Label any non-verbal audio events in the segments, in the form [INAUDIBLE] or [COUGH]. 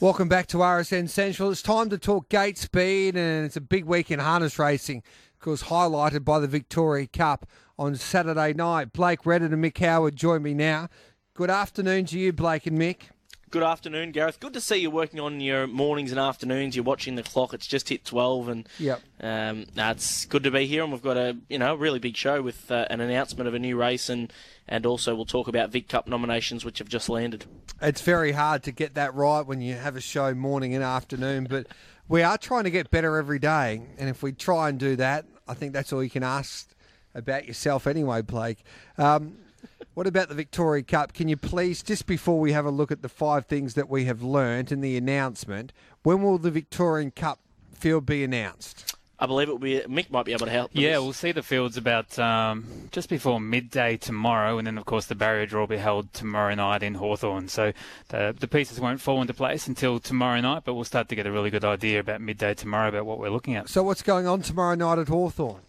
Welcome back to RSN Central. It's time to talk gate speed, and it's a big week in harness racing, of course, highlighted by the Victoria Cup on Saturday night. Blake Redden and Mick Howard join me now. Good afternoon to you, Blake and Mick. Good afternoon, Gareth. Good to see you working on your mornings and afternoons. You're watching the clock. It's just hit twelve, and Yep. um, no, it's good to be here. And we've got a you know really big show with uh, an announcement of a new race, and and also we'll talk about Vic Cup nominations which have just landed. It's very hard to get that right when you have a show morning and afternoon, but we are trying to get better every day. And if we try and do that, I think that's all you can ask about yourself anyway, Blake. Um, what about the Victoria Cup? Can you please, just before we have a look at the five things that we have learnt in the announcement, when will the Victorian Cup field be announced? I believe it will be Mick might be able to help. Yeah, this. we'll see the fields about um, just before midday tomorrow, and then of course the barrier draw will be held tomorrow night in Hawthorn. So the, the pieces won't fall into place until tomorrow night, but we'll start to get a really good idea about midday tomorrow about what we're looking at. So, what's going on tomorrow night at Hawthorn?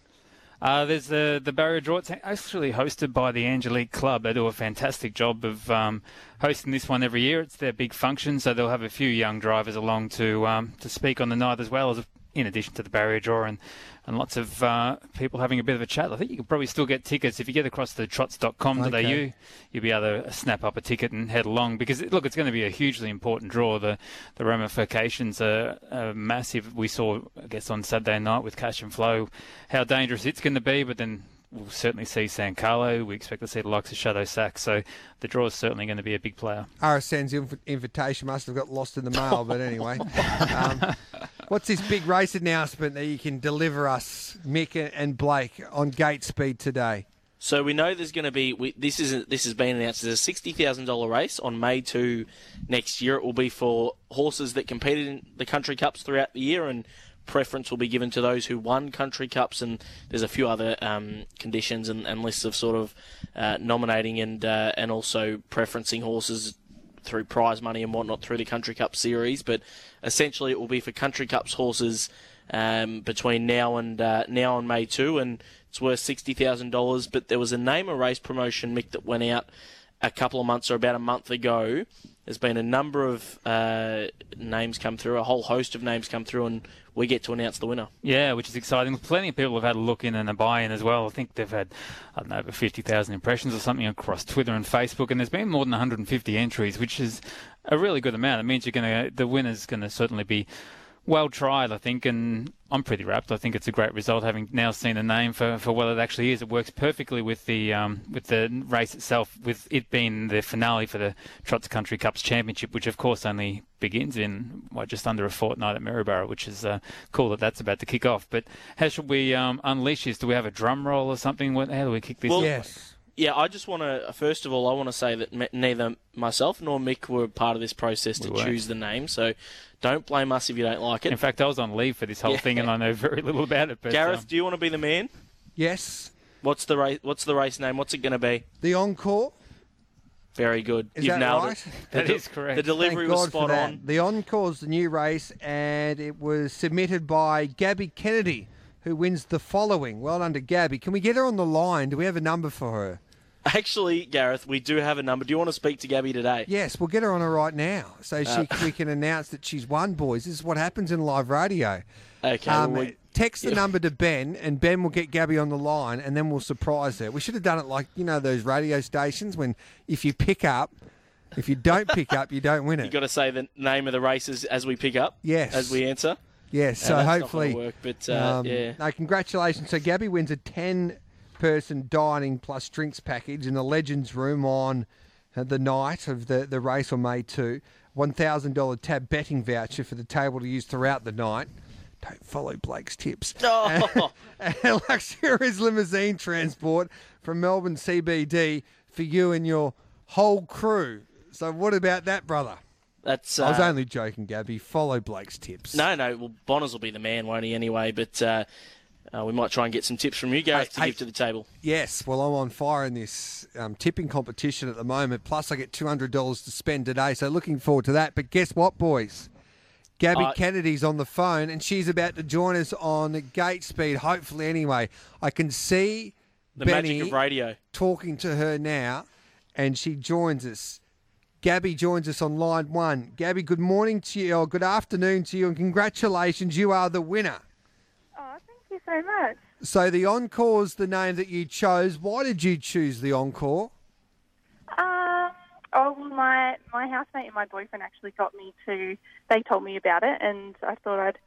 Uh, there's the the barrier draw. It's actually hosted by the Angelique Club. They do a fantastic job of um, hosting this one every year. It's their big function, so they'll have a few young drivers along to um, to speak on the night as well as in addition to the barrier draw and, and lots of uh, people having a bit of a chat. I think you can probably still get tickets if you get across to trots.com.au. Okay. You'll be able to snap up a ticket and head along because look, it's going to be a hugely important draw. The the ramifications are, are massive. We saw, I guess, on Saturday night with Cash and Flow how dangerous it's going to be, but then we'll certainly see San Carlo. We expect to see the likes of Shadow Sack. So the draw is certainly going to be a big player. RSN's inv- invitation must have got lost in the mail, but anyway. [LAUGHS] Um, what's this big race announcement that you can deliver us, Mick and- Blake, on gate speed today? So we know there's going to be we, this is this has been announced as a sixty thousand dollar race on May two next year. It will be for horses that competed in the country cups throughout the year, and preference will be given to those who won country cups. And there's a few other um, conditions and, and lists of sort of uh, nominating and uh, and also preferencing horses through prize money and whatnot through the country cup series. But essentially, it will be for country cups horses um, between now and uh, now and May two, and it's worth sixty thousand dollars. But there was a name a race promotion Mick that went out a couple of months or about a month ago. There's been a number of uh, names come through, a whole host of names come through, and we get to announce the winner. Yeah, which is exciting. Plenty of people have had a look in and a buy in as well. I think they've had, I don't know, over 50,000 impressions or something across Twitter and Facebook, and there's been more than 150 entries, which is a really good amount. It means you're going to, the winner's going to certainly be well tried, I think, and I'm pretty wrapped. I think it's a great result, having now seen the name for, for what it actually is. It works perfectly with the um, with the race itself, with it being the finale for the Trots Country Cups Championship, which of course only begins in what, just under a fortnight at Maryborough, which is uh, cool that that's about to kick off. But how should we um, unleash this? Do we have a drum roll or something? How do we kick this? Well, off? Yes. Yeah, I just want to first of all, I want to say that me- neither myself nor Mick were part of this process to We choose the name. So don't blame us if you don't like it. In fact, I was on leave for this whole Yeah. thing, and I know very little about it. But Gareth, um, do you want to be the man? Yes. What's the race? What's the race name? What's it going to be? The encore. Very good. Is You've that nailed right? it. that The- is correct. The delivery Thank was God for spot that. on. The encore's the new race, and it was submitted by Gabby Kennedy, who wins the following. Well done to Gabby. Can we get her on the line? Do we have a number for her? [LAUGHS] Actually, Gareth, we do have a number. Do you want to speak to Gabby today? Yes, we'll get her on her right now, so she, [LAUGHS] we can announce that she's won, boys. This is what happens in live radio. Okay. Um, well, we- text the number to [LAUGHS] Ben, and Ben will get Gabby on the line, and then we'll surprise her. We should have done it like you know those radio stations when if you pick up, if you don't pick up, you don't win it. You've got to say the name of the races as we pick up. Yes. As we answer. yes, so that's not hopefully, work, but, uh, um, yeah. No, congratulations. So Gabby wins a ten-person dining plus drinks package in the Legends Room on uh, the night of the the race on May two. One thousand dollar tab betting voucher for the table to use throughout the night. Don't follow Blake's tips. [LAUGHS] Oh, [LAUGHS] and luxurious limousine transport from Melbourne CBD for you and your whole crew. So what about that, brother? that's. Uh, I was only joking, Gabby. Follow Blake's tips. no, no. Well, Bonners will be the man, won't he? Anyway, but uh, uh, we might try and get some tips from you, Gareth, Hey, to hey. give to the table. Yes, well, I'm on fire in this um, tipping competition at the moment. Plus, I get $200 to spend today. So looking forward to that. But guess what, boys? Gabby Uh, Kennedy's on the phone and she's about to join us on gate speed, hopefully, anyway. I can see The Benny magic of radio. talking to her now, and she joins us. Gabby joins us on line one. Gabby, good morning to you, or good afternoon to you, and congratulations, you are the winner. So much. So the Encore's the name that you chose. Why did you choose the Encore? Um, oh, well, my, my housemate and my boyfriend actually got me to, they told me about it, and I thought I'd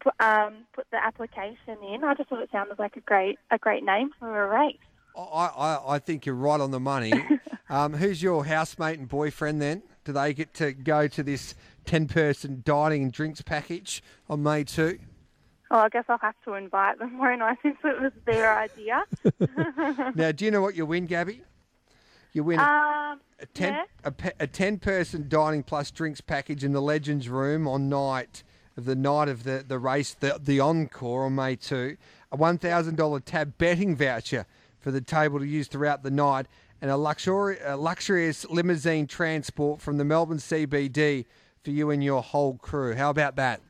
put, um, put the application in. I just thought it sounded like a great, a great name for a race. I, I, I think you're right on the money. [LAUGHS] um, who's your housemate and boyfriend then? Do they get to go to this 10 person dining and drinks package on May 2? Oh, I guess I'll have to invite them, [LAUGHS] won't I, since it was their idea. [LAUGHS] Now, do you know what you win, Gabby? You win a, um, a ten, yeah. a, a 10 person dining plus drinks package in the Legends Room on night of the night of the, the race, the, the Encore on May 2, a $1,000 tab betting voucher for the table to use throughout the night, and a, luxuri- a luxurious limousine transport from the Melbourne CBD for you and your whole crew. How about that?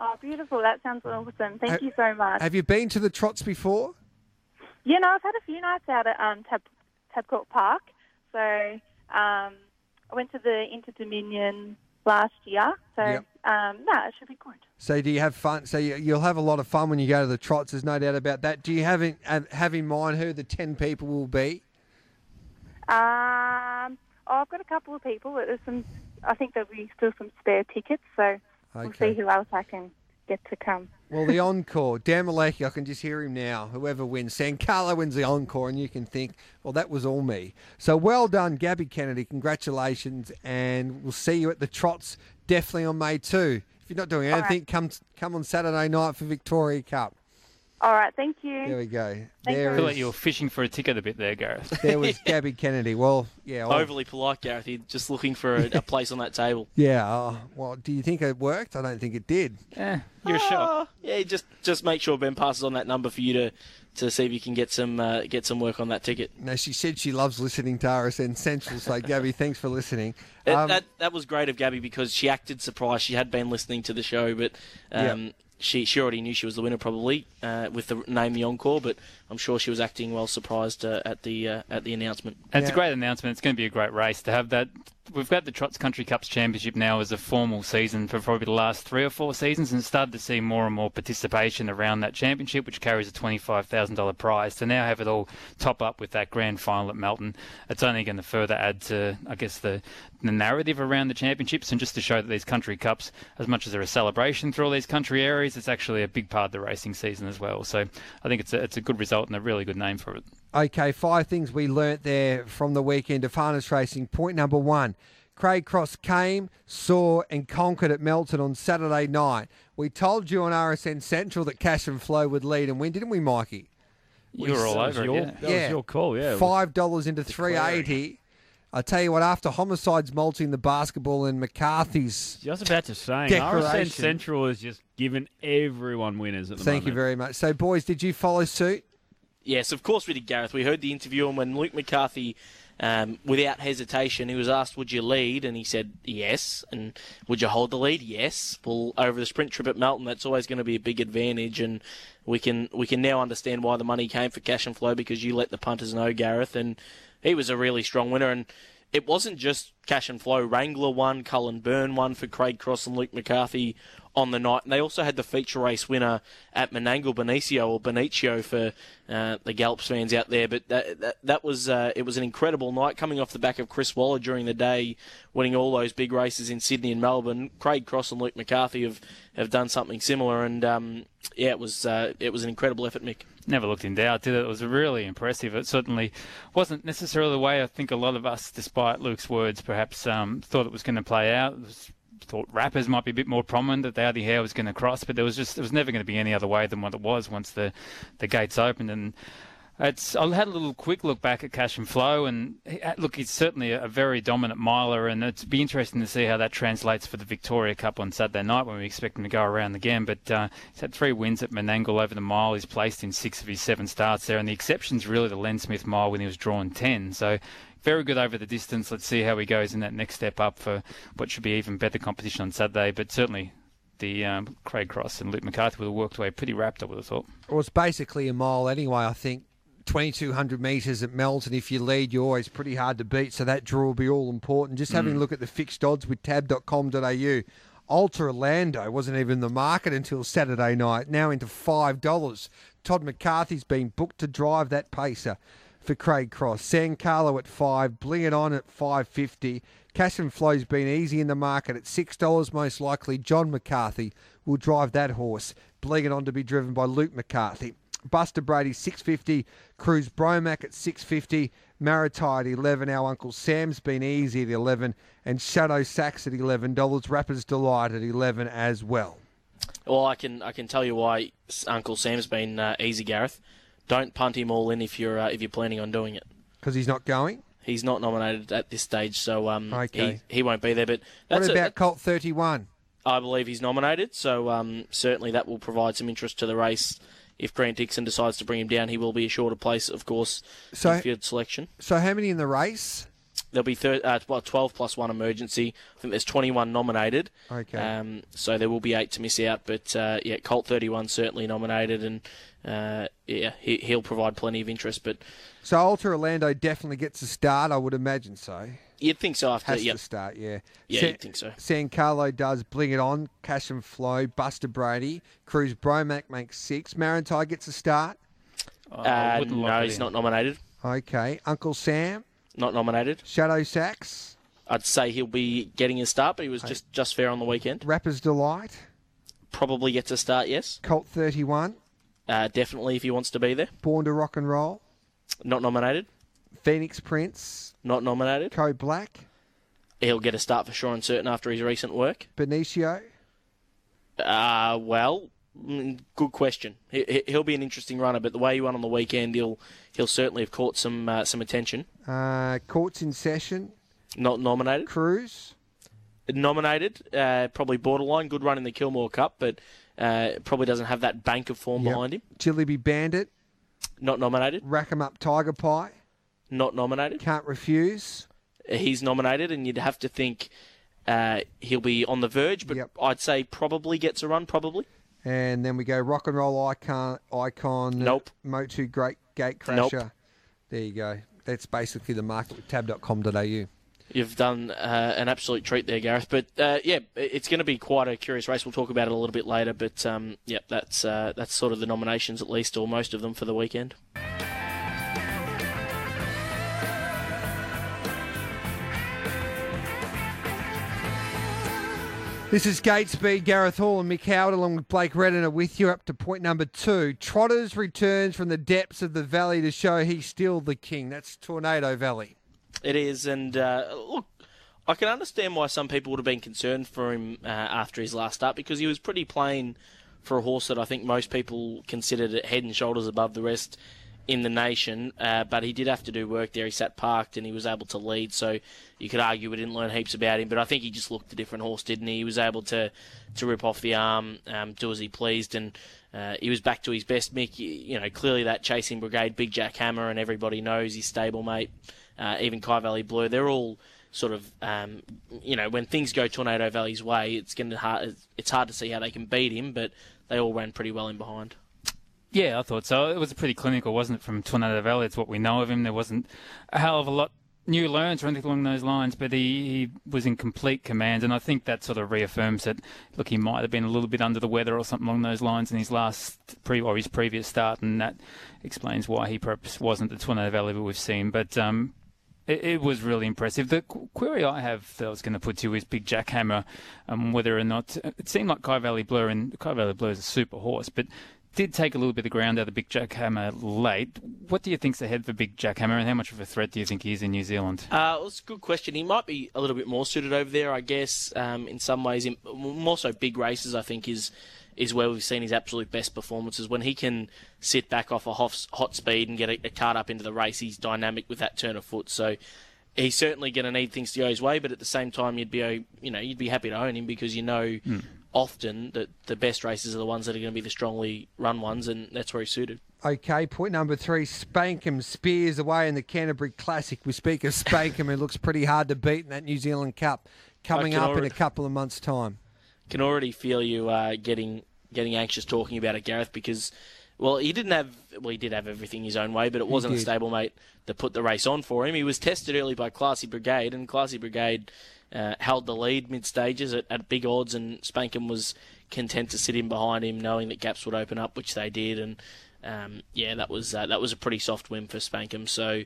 Oh, beautiful. That sounds awesome. Thank Ha- you so much. Have you been to the trots before? Yeah, no, I've had a few nights out at um, Tab Tabcorp Park. So um, I went to the Inter Dominion last year. So Yep. um, no, it should be good. So do you have fun? So you, you'll have a lot of fun when you go to the trots. There's no doubt about that. Do you have in, have, have in mind who the ten people will be? Um, oh, I've got a couple of people, there's some. I think there'll be still some spare tickets. So we'll Okay. see who else I can get to come. Well, the encore, Dan Maleki, I can just hear him now. Whoever wins, San Carlo wins the encore, and you can think, well, that was all me. So well done, Gabby Kennedy. Congratulations, and we'll see you at the trots definitely on May 2. If you're not doing All right. anything, come come on Saturday night for Victoria Cup. All right, thank you. There we go. Thank There I feel is- like you were fishing for a ticket a bit there, Gareth. there was [LAUGHS] Gabby Kennedy. Well, yeah, well, Overly polite, Gareth. He's just looking for a, a place on that table. [LAUGHS] yeah. Uh, well, do you think it worked? I don't think it did. Yeah. you're a shot. Oh, yeah, just just make sure Ben passes on that number for you to, to see if you can get some uh, get some work on that ticket. No, she said she loves listening to RSN Central. So, Gabby, [LAUGHS] thanks for listening. It- Um, that that was great of Gabby because she acted surprised. She had been listening to the show, but um, she she already knew she was the winner probably uh, with the name the encore. But I'm sure she was acting well surprised uh, at the uh, at the announcement. And It's a great announcement. It's going to be a great race to have that. We've got the Trots Country Cups Championship now as a formal season for probably the last three or four seasons, and started to see more and more participation around that championship, which carries a twenty-five thousand dollar prize. To now have it all top up with that grand final at Melton, it's only going to further add to, I guess, the the narrative around the championships, and just to show that these country cups, as much as they're a celebration through all these country areas, it's actually a big part of the racing season as well. So I think it's a, it's a good result and a really good name for it. Okay, five things we learnt there from the weekend of harness racing. Point number one Craig Cross came, saw, and conquered at Melton on Saturday night. We told you on RSN Central that Cash and Flow would lead and win, didn't we, Mikey? You were all That was over it, your, yeah. That was your call, yeah. Five dollars into three eighty. I tell you what, after homicides multing the basketball and McCarthy's. Just about to say, RSN Central has just given everyone winners at the Thank you very much. So, boys, did you follow suit? Yes, of course we did, Gareth. We heard the interview, and when Luke McCarthy, um, without hesitation, he was asked, "Would you lead?" and he said, "Yes." And would you hold the lead? Yes. Well, over the sprint trip at Melton, that's always going to be a big advantage, and we can we can now understand why the money came for Cash and Flow because you let the punters know, Gareth, and he was a really strong winner. And it wasn't just Cash and Flow. Wrangler won, Cullen Byrne won for Craig Cross and Luke McCarthy on the night. And they also had the feature race winner at Menangle Benicio or Benicio for uh, the Gallops fans out there. But that that, that was uh, it was an incredible night coming off the back of Chris Waller during the day, winning all those big races in Sydney and Melbourne. Craig Cross and Luke McCarthy have, have done something similar, and um, yeah, it was uh, it was an incredible effort, Mick. never looked in doubt, did it? It was really impressive. It certainly wasn't necessarily the way I think a lot of us, despite Luke's words, perhaps um, thought it was going to play out. It was, thought rappers might be a bit more prominent that the hair was going to cross, but there was just there was never going to be any other way than what it was once the the gates opened and. It's. I had a little quick look back at Cash and Flow, and uh, look, he's certainly a, very dominant miler, and it'd be interesting to see how that translates for the Victoria Cup on Saturday night when we expect him to go around again. But uh, he's had three wins at Menangle over the mile. He's placed in six of his seven starts there, and the exception's really the Len Smith mile when he was drawn ten. So very good over the distance. Let's see how he goes in that next step up for what should be even better competition on Saturday. But certainly. The um, Craig Cross and Luke McCarthy would have worked away pretty rapt, I would have thought. It was basically a mile anyway, I think, 2200 metres at Melton. If you lead, you're always pretty hard to beat, so that draw will be all important. Just having a hmm. look at the fixed odds with tab.com.au. Ultra Orlando wasn't even in the market until Saturday night, now into $5. Todd McCarthy's been booked to drive that pacer for Craig Cross. San Carlo at 5 Bling It On at 550 Cash and Flow's been easy in the market at $6 most likely. John McCarthy will drive that horse. Bling It On to be driven by Luke McCarthy. Buster Brady 650, Cruz Bromac at 650, Maritide at 11. Our Uncle Sam's been easy at 11, and Shadow Sax at 11 dollars. Rappers Delight at 11 as well. Well, I can I can tell you why Uncle Sam's been uh, easy, Gareth. Don't punt him all in if you're uh, if you're planning on doing it. Because he's not going. He's not nominated at this stage, so um, Okay. he, he won't be there. But What that's a- about Colt 31? I believe he's nominated, so um, certainly that will provide some interest to the race. If Grant Dixon decides to bring him down, he will be a shorter place, of course, So- in field selection. So how many in the race? There'll be thir- uh, well, 12 plus one emergency. I think there's 21 nominated. Okay. Um, so there will be eight to miss out, but uh, yeah, Colt 31 certainly nominated, and uh, yeah, he, he'll provide plenty of interest. But So Ultra Orlando definitely gets a start. I would imagine so. You'd think so after. Has Yep. to start, yeah. Yeah, Sa- you'd think so. San Carlo does bling it on. Cash and Flow, Buster Brady, Cruz Bromac makes six. Marantai gets a start. Uh, wouldn't no, he's in. not nominated. Okay. Uncle Sam, Not nominated. Shadow Sax, I'd say he'll be getting a start, but he was just just fair on the weekend. Rapper's Delight, Probably gets a start. Yes, Colt 31, uh, definitely if he wants to be there. Born to Rock and Roll, Not nominated. Phoenix Prince, Not nominated. Code Black, He'll get a start for sure and certain after his recent work. Benicio, Uh, well, mm, good question. He, he'll be an interesting runner, but the way he won on the weekend, he'll he'll certainly have caught some uh, some attention. uh, Courts in Session, Not nominated. Cruz, Nominated, uh, probably borderline. Good run in the Kilmore Cup, but uh, probably doesn't have that bank of form Yep. behind him. Jillaby Bandit, Not nominated. Rack 'em Up Tiger Pie, Not nominated. Can't Refuse, He's nominated, and you'd have to think uh, he'll be on the verge, but Yep. I'd say probably gets a run. Probably. and then we go Rock and Roll Icon, Icon, Nope. Motu Great Gate Nope. There you go. That's basically the market with tab.com.au. You've done uh, an absolute treat there, Gareth. But uh, yeah, it's going to be quite a curious race. We'll talk about it a little bit later. But um, yeah, that's uh, that's sort of the nominations, at least, or most of them for the weekend. This is Gate Speed, Gareth Hall and Mick Howard along with Blake Redden are with you up to point number two. Trotters returns from the depths of the valley to show he's still the king. That's Tornado Valley. It is, and uh, look, I can understand why some people would have been concerned for him uh, after his last start because he was pretty plain for a horse that I think most people considered head and shoulders above the rest in the nation. Uh, but he did have to do work there. He sat parked and he was able to lead, so you could argue we didn't learn heaps about him. But I think he just looked a different horse, didn't he? He was able to to rip off the arm, um, do as he pleased, and uh, he was back to his best. Mick, you, know, clearly that chasing brigade, Big Jack Hammer, and everybody knows his stablemate uh, even Kai Valley Blue, they're all sort of, um, you know, when things go Tornado Valley's way, it's going to hard. It's hard to see how they can beat him, but they all ran pretty well in behind. Yeah, I thought so. It was pretty clinical, wasn't it, from Tornado Valley? It's what we know of him. There wasn't a hell of a lot new learns or anything along those lines, but he, he was in complete command, and I think that sort of reaffirms that, look, he might have been a little bit under the weather or something along those lines in his last, pre- or his previous start, and that explains why he perhaps wasn't the Tornado Valley that we've seen. But um, it, it was really impressive. The query I have that I was going to put to you is Big Jack Hammer, um, whether or not it seemed like Kai Valley Blue, and Kai Valley Blue is a super horse, but did take a little bit of ground out of the Big Jack Hammer late. What do you think's ahead for Big Jack Hammer, and how much of a threat do you think he is in New Zealand? Uh, well, it's a good question. He might be a little bit more suited over there, I guess. Um, in some ways, in, more so big races. I think is is where we've seen his absolute best performances. When he can sit back off a hot, hot speed and get a, a card up into the race, he's dynamic with that turn of foot. So he's certainly going to need things to go his way. But at the same time, you'd be you know you'd be happy to own him because you know often that the best races are the ones that are going to be the strongly run ones, and that's where he's suited. Okay, point number three, Spankem Spears away in the Canterbury Classic. We speak of Spankem, who looks pretty hard to beat in that New Zealand Cup coming up in a couple of months' time. can already feel you uh, getting getting anxious talking about it, Gareth, because Well, he didn't have. Well, he did have everything his own way, but it wasn't a stablemate that put the race on for him. He was tested early by Classy Brigade, and Classy Brigade uh, held the lead mid stages at, at big odds, and Spankem was content to sit in behind him, knowing that gaps would open up, which they did, and um, yeah, that was uh, that was a pretty soft win for Spankem. So.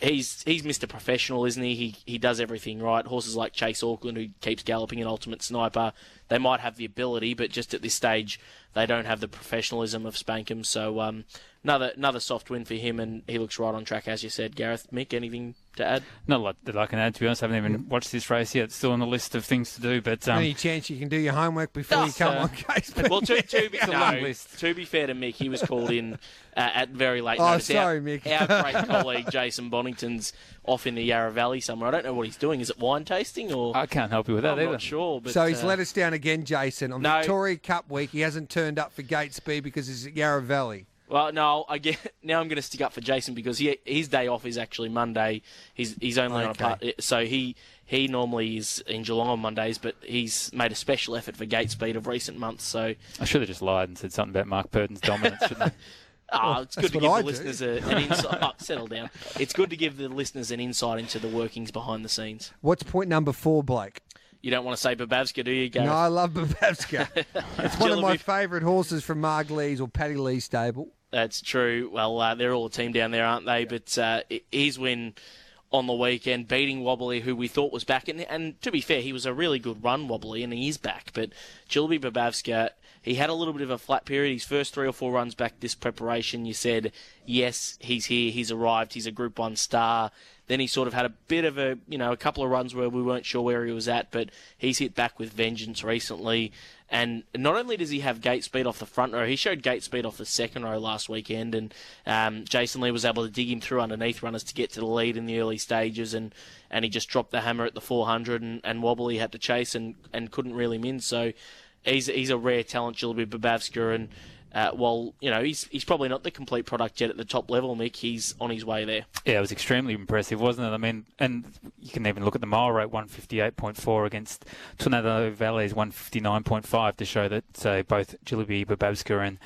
He's he's Mr. Professional, isn't he? He he does everything right. Horses like Chase Auckland, who keeps galloping an ultimate sniper, they might have the ability, but just at this stage, they don't have the professionalism of Spankem. So um, another another soft win for him, and he looks right on track, as you said. Gareth, Mick, anything to add? Not a lot that I can add, to be honest. I haven't even watched this race yet. It's still on the list of things to do, but um, Any chance you can do your homework before you come uh, on case? [LAUGHS] Well, to, to, be, no, list. to be fair to Mick, he was called in uh, at very late Oh, notice. sorry, our, Mick. Our great [LAUGHS] colleague Jason Bonington's off in the Yarra Valley somewhere. I don't know what he's doing. Is it wine tasting or? I can't help you with that I'm either. not sure. But, so he's uh, let us down again, Jason. On No. Victoria Cup week, he hasn't turned up for gate speed because he's at Yarra Valley. Well, no, I get [LAUGHS] now. I'm going to stick up for Jason because he, his day off is actually Monday. He's he's only on a part, so he he normally is in Geelong on Mondays, but he's made a special effort for gate speed of recent months. So I should have just lied and said something about Mark Purdon's dominance, shouldn't I? [LAUGHS] ah, it's good that's to give I the do. listeners a, an insight. [LAUGHS] oh, settle down. It's good to give the listeners an insight into the workings behind the scenes. What's point number four, Blake? You don't want to say Babavska, do you, Gareth? No, I love Babavska. [LAUGHS] it's one of my favourite horses from Marg Lee's or Paddy Lee's stable. That's true. Well, uh, they're all a team down there, aren't they? But uh, his win on the weekend, beating Wobbly, who we thought was back, and, and to be fair, he was a really good run, Wobbly, and he is back. But Jilby Babavska, he had a little bit of a flat period. His first three or four runs back this preparation, you said, yes, he's here, he's arrived, he's a Group 1 star. Then he sort of had a bit of a, you know, a couple of runs where we weren't sure where he was at, but he's hit back with vengeance recently. And not only does he have gate speed off the front row, he showed gate speed off the second row last weekend, and um, Jason Lee was able to dig him through underneath runners to get to the lead in the early stages, and, and he just dropped the hammer at the 400, and, and Wobbly had to chase and, and couldn't really min. So he's he's a rare talent, Jillaby Babavska, and uh, while you know he's he's probably not the complete product yet at the top level, Mick, he's on his way there. Yeah, it was extremely impressive, wasn't it? I mean, and you can even look at the mile rate, 158.4 against Tornado Valley's 159.5 to show that uh, both Jillaby Babavska and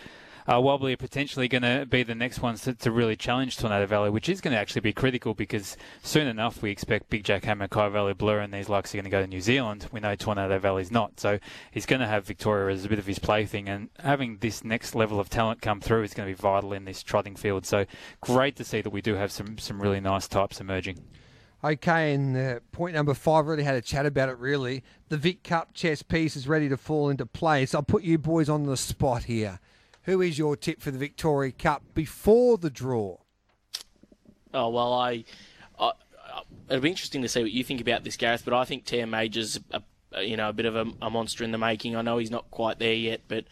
uh, Wobbly are potentially going to be the next ones to, to really challenge Tornado Valley, which is going to actually be critical because soon enough we expect Big Jack Hammer, Kai Valley Blur, and these likes are going to go to New Zealand. We know Tornado Valley's not, so he's going to have Victoria as a bit of his plaything, and having this next level of talent come through is going to be vital in this trotting field. So great to see that we do have some some really nice types emerging. Okay, and uh, point number five, really had a chat about it really. The Vic Cup chess piece is ready to fall into place. I'll put you boys on the spot here. Who is your tip for the Victoria Cup before the draw? Oh well, I, I, I it'll be interesting to see what you think about this, Gareth. But I think Tam Major's a, a, you know a bit of a, a monster in the making. I know he's not quite there yet, but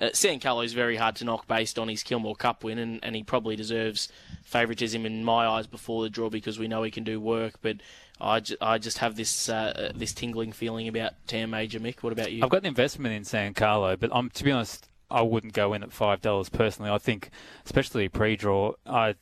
uh, San Carlo is very hard to knock based on his Kilmore Cup win, and, and he probably deserves favouritism in my eyes before the draw because we know he can do work. But I, ju- I just have this uh, this tingling feeling about Tam Major. Mick, what about you? I've got an investment in San Carlo, but I'm to be honest, I wouldn't go in at five dollars personally. I think, especially pre-draw, I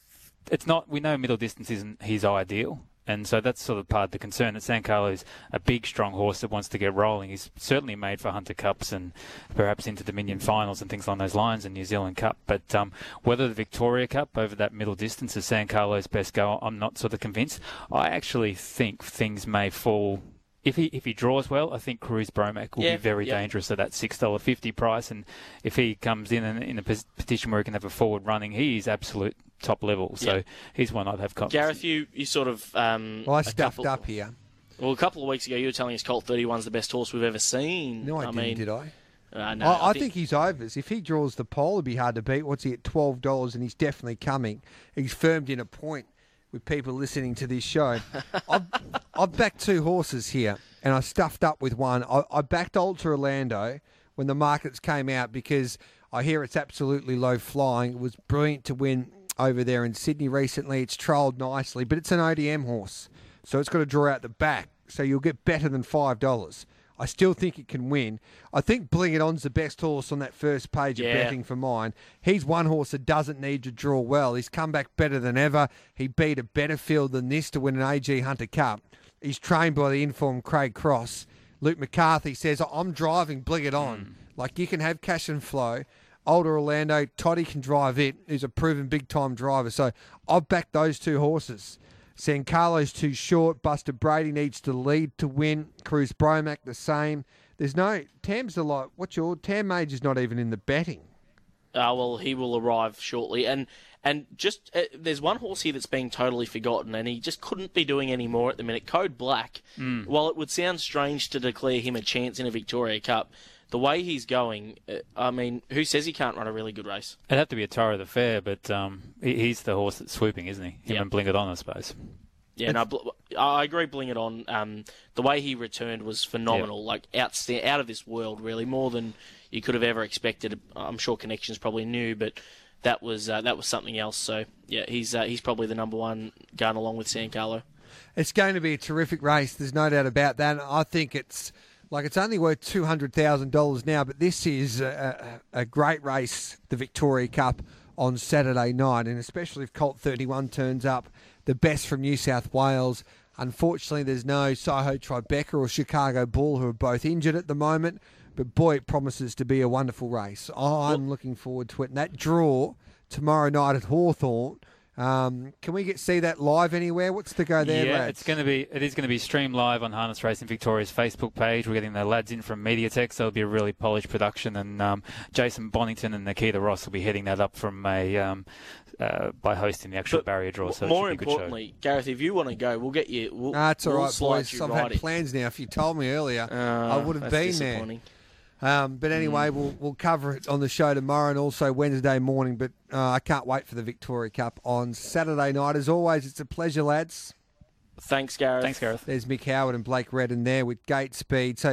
it's not. We know middle distance isn't his ideal, and so that's sort of part of the concern. That San Carlo is a big, strong horse that wants to get rolling. He's certainly made for Hunter Cups and perhaps Inter Dominion finals and things along those lines, and New Zealand Cup. But um, whether the Victoria Cup over that middle distance is San Carlo's best go, I'm not sort of convinced. I actually think things may fall if he if he draws well, I think Cruz Bromac will Yeah, be very yeah. dangerous at that six dollar fifty price. And if he comes in in, in a pos- position where he can have a forward running, he is absolute top level. So Yeah. he's one I'd have confidence. Gareth, you, you sort of um, Well, I stuffed couple- up here. Well, a couple of weeks ago, you were telling us Colt 31's the best horse we've ever seen. No, I, didn't, mean, did I? Uh, no, I, I think he's overs. If he draws the pole, it'd be hard to beat. What's he at twelve dollars? And he's definitely coming. He's firmed in a point with people listening to this show. [LAUGHS] I've, I've backed two horses here, and I stuffed up with one. I, I backed Ultra Orlando when the markets came out because I hear it's absolutely low flying. It was brilliant to win over there in Sydney recently. It's trolled nicely, but it's an ODM horse, so it's got to draw out the back. So you'll get better than five dollars. I still think it can win. I think Bling It On's the best horse on that first page of betting for mine. He's one horse that doesn't need to draw well. He's come back better than ever. He beat a better field than this to win an AG Hunter Cup. He's trained by the informed Craig Cross. Luke McCarthy says, I'm driving Bling It On. Hmm. Like you can have cash and flow. Ultra Orlando, Toddy can drive it. He's a proven big time driver. So I've backed those two horses. San Carlos too short. Buster Brady needs to lead to win. Cruz Bromac the same. There's no Tam's a lot. What's your Tam Major's not even in the betting. Uh, well, he will arrive shortly, and and just uh, there's one horse here that's being totally forgotten, and he just couldn't be doing any more at the minute. Code Black. Mm. While it would sound strange to declare him a chance in a Victoria Cup, the way he's going, uh, I mean, who says he can't run a really good race? It'd have to be a Toro the Fair, but um, he's the horse that's swooping, isn't he? Him Yep. and Bling It On, I suppose. Yeah, no, I agree. Bling it on. Um, the way he returned was phenomenal, like outsta- out of this world, really, more than you could have ever expected. I'm sure connections probably knew, but that was uh, that was something else. So yeah, he's uh, he's probably the number one going along with San Carlo. It's going to be a terrific race. There's no doubt about that. I think it's like it's only worth two hundred thousand dollars now, but this is a, a, great race, the Victoria Cup on Saturday night, and especially if Colt Thirty One turns up, the best from New South Wales. Unfortunately, there's no Soho Tribeca or Chicago Bull, who are both injured at the moment. But boy, it promises to be a wonderful race. I'm looking forward to it. And that draw tomorrow night at Hawthorn. Um, can we get see that live anywhere? What's the go there, yeah, lads? it's going to be. It is going to be streamed live on Harness Racing Victoria's Facebook page. We're getting the lads in from MediaTek, so it'll be a really polished production. And um, Jason Bonington and Nikita Ross will be heading that up from a um, uh, by hosting the actual But barrier draw. So More should good show. importantly, Gareth, if you want to go, we'll get you. We'll, Nah, it's all we'll right, slide boys. you I've right had in. plans now. If you told me earlier, I Uh, would have been there. Disappointing. Um, but anyway, we'll we'll cover it on the show tomorrow and also Wednesday morning. But uh, I can't wait for the Victoria Cup on Saturday night. As always, it's a pleasure, lads. Thanks, Gareth. Thanks, Gareth. There's Mick Howard and Blake Redden there with gate speed. So